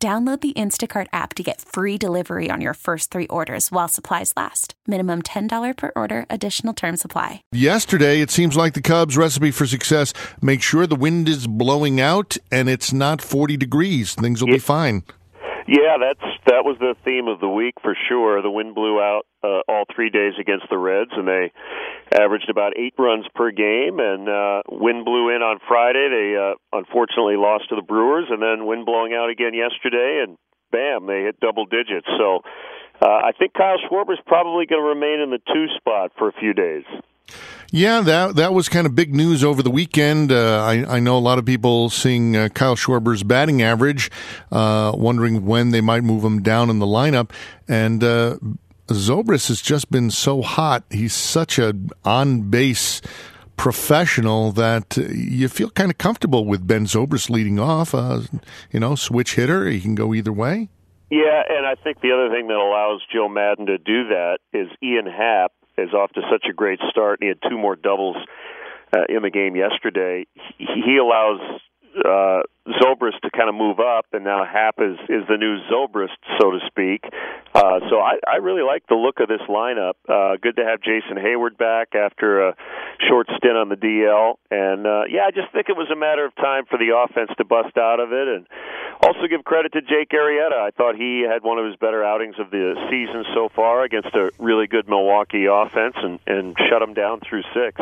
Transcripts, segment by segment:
Download the Instacart app to get free delivery on your first three orders while supplies last. Minimum $10 per order, additional term supply. Yesterday, it seems like the Cubs' recipe for success make sure the wind is blowing out and it's not 40 degrees. Things will be fine. Yeah, that's that was the theme of the week for sure. The wind blew out uh, all three days against the Reds, and they averaged about eight runs per game. And uh, wind blew in on Friday. They uh, unfortunately lost to the Brewers, and then wind blowing out again yesterday, and bam, they hit double digits. So uh, I think Kyle Schwarber's probably going to remain in the two spot for a few days. Yeah, that that was kind of big news over the weekend. Uh, I, I know a lot of people seeing uh, Kyle Schwarber's batting average, uh, wondering when they might move him down in the lineup. And Zobrist has just been so hot. He's such a on base professional that uh, you feel kind of comfortable with Ben Zobrist leading off. Uh, you know, switch hitter. He can go either way. Yeah, and I think the other thing that allows Joe Maddon to do that is Ian Happ is off to such a great start, he had two more doubles uh, in the game yesterday. He, allows uh, Zobrist to kind of move up, and now Happ is is the new Zobrist, so to speak. Uh, so I, I really like the look of this lineup. Uh, good to have Jason Heyward back after a short stint on the DL, and uh, yeah, I just think it was a matter of time for the offense to bust out of it, and also give credit to Jake Arrieta. I thought he had one of his better outings of the season so far against a really good Milwaukee offense, and and shut him down through six.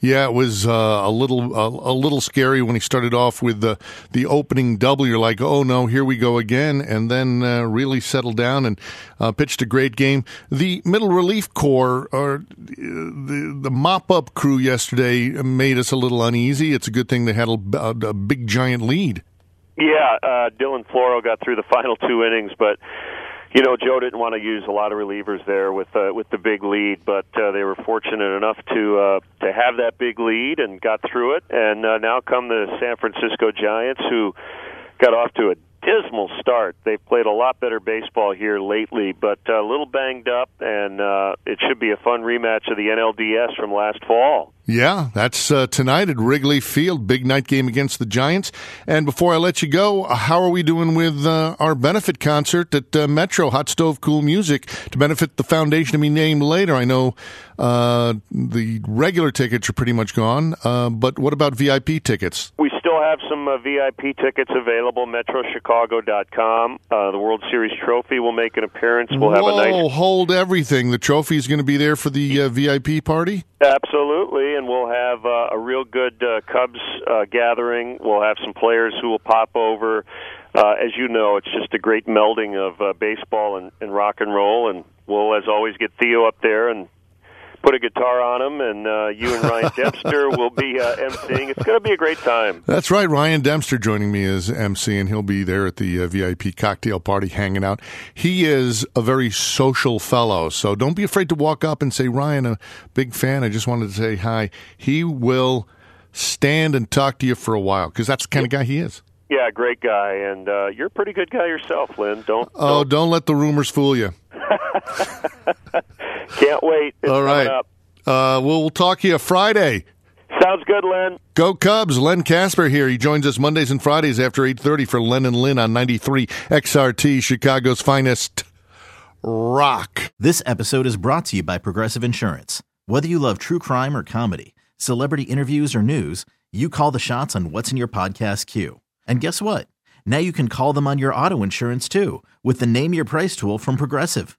Yeah, it was uh, a little a, a little scary when he started off with the the opening double. You're like, oh no, here we go again, and then uh, really settled down and uh, pitched a great game. The middle relief corps or uh, the the mop up crew yesterday made us a little uneasy. It's a good thing they had a, a big giant lead. Yeah, uh, Dylan Floro got through the final two innings, but you know, Joe didn't want to use a lot of relievers there with uh, with the big lead, but uh, they were fortunate enough to uh, to have that big lead and got through it. And uh, now come the San Francisco Giants, who got off to a dismal start. They've played a lot better baseball here lately, but a little banged up, and uh, it should be a fun rematch of the NLDS from last fall. Yeah, that's uh, tonight at Wrigley Field, big night game against the Giants. And before I let you go, how are we doing with uh, our benefit concert at uh, Metro Hot Stove Cool Music to benefit the foundation to be named later? I know uh, the regular tickets are pretty much gone, uh, but what about VIP tickets? We still have some uh, VIP tickets available. MetroChicago.com. Uh, the World Series trophy will make an appearance. We'll Whoa, have a nice. hold everything. The trophy is going to be there for the uh, VIP party. Absolutely, and we'll have uh, a real good uh, Cubs uh, gathering. We'll have some players who will pop over. Uh, as you know, it's just a great melding of uh, baseball and, and rock and roll, and we'll, as always, get Theo up there and put a guitar on him, and uh, you and Ryan Dempster will be uh, emceeing. It's going to be a great time. That's right. Ryan Dempster joining me as MC, and he'll be there at the uh, VIP cocktail party hanging out. He is a very social fellow, so don't be afraid to walk up and say, Ryan, a big fan. I just wanted to say hi. He will stand and talk to you for a while because that's the kind of guy he is. Yeah, great guy, and uh, you're a pretty good guy yourself, Lin. Don't. Oh, don't, don't let the rumors fool you. Can't wait. It's All right. up. Uh, we'll, we'll talk to you Friday. Sounds good, Len. Go Cubs! Len Kasper here. He joins us Mondays and Fridays after eight thirty for Len and Lin on ninety three XRT, Chicago's finest rock. This episode is brought to you by Progressive Insurance. Whether you love true crime or comedy, celebrity interviews or news, you call the shots on what's in your podcast queue. And guess what? Now you can call them on your auto insurance too with the Name Your Price tool from Progressive.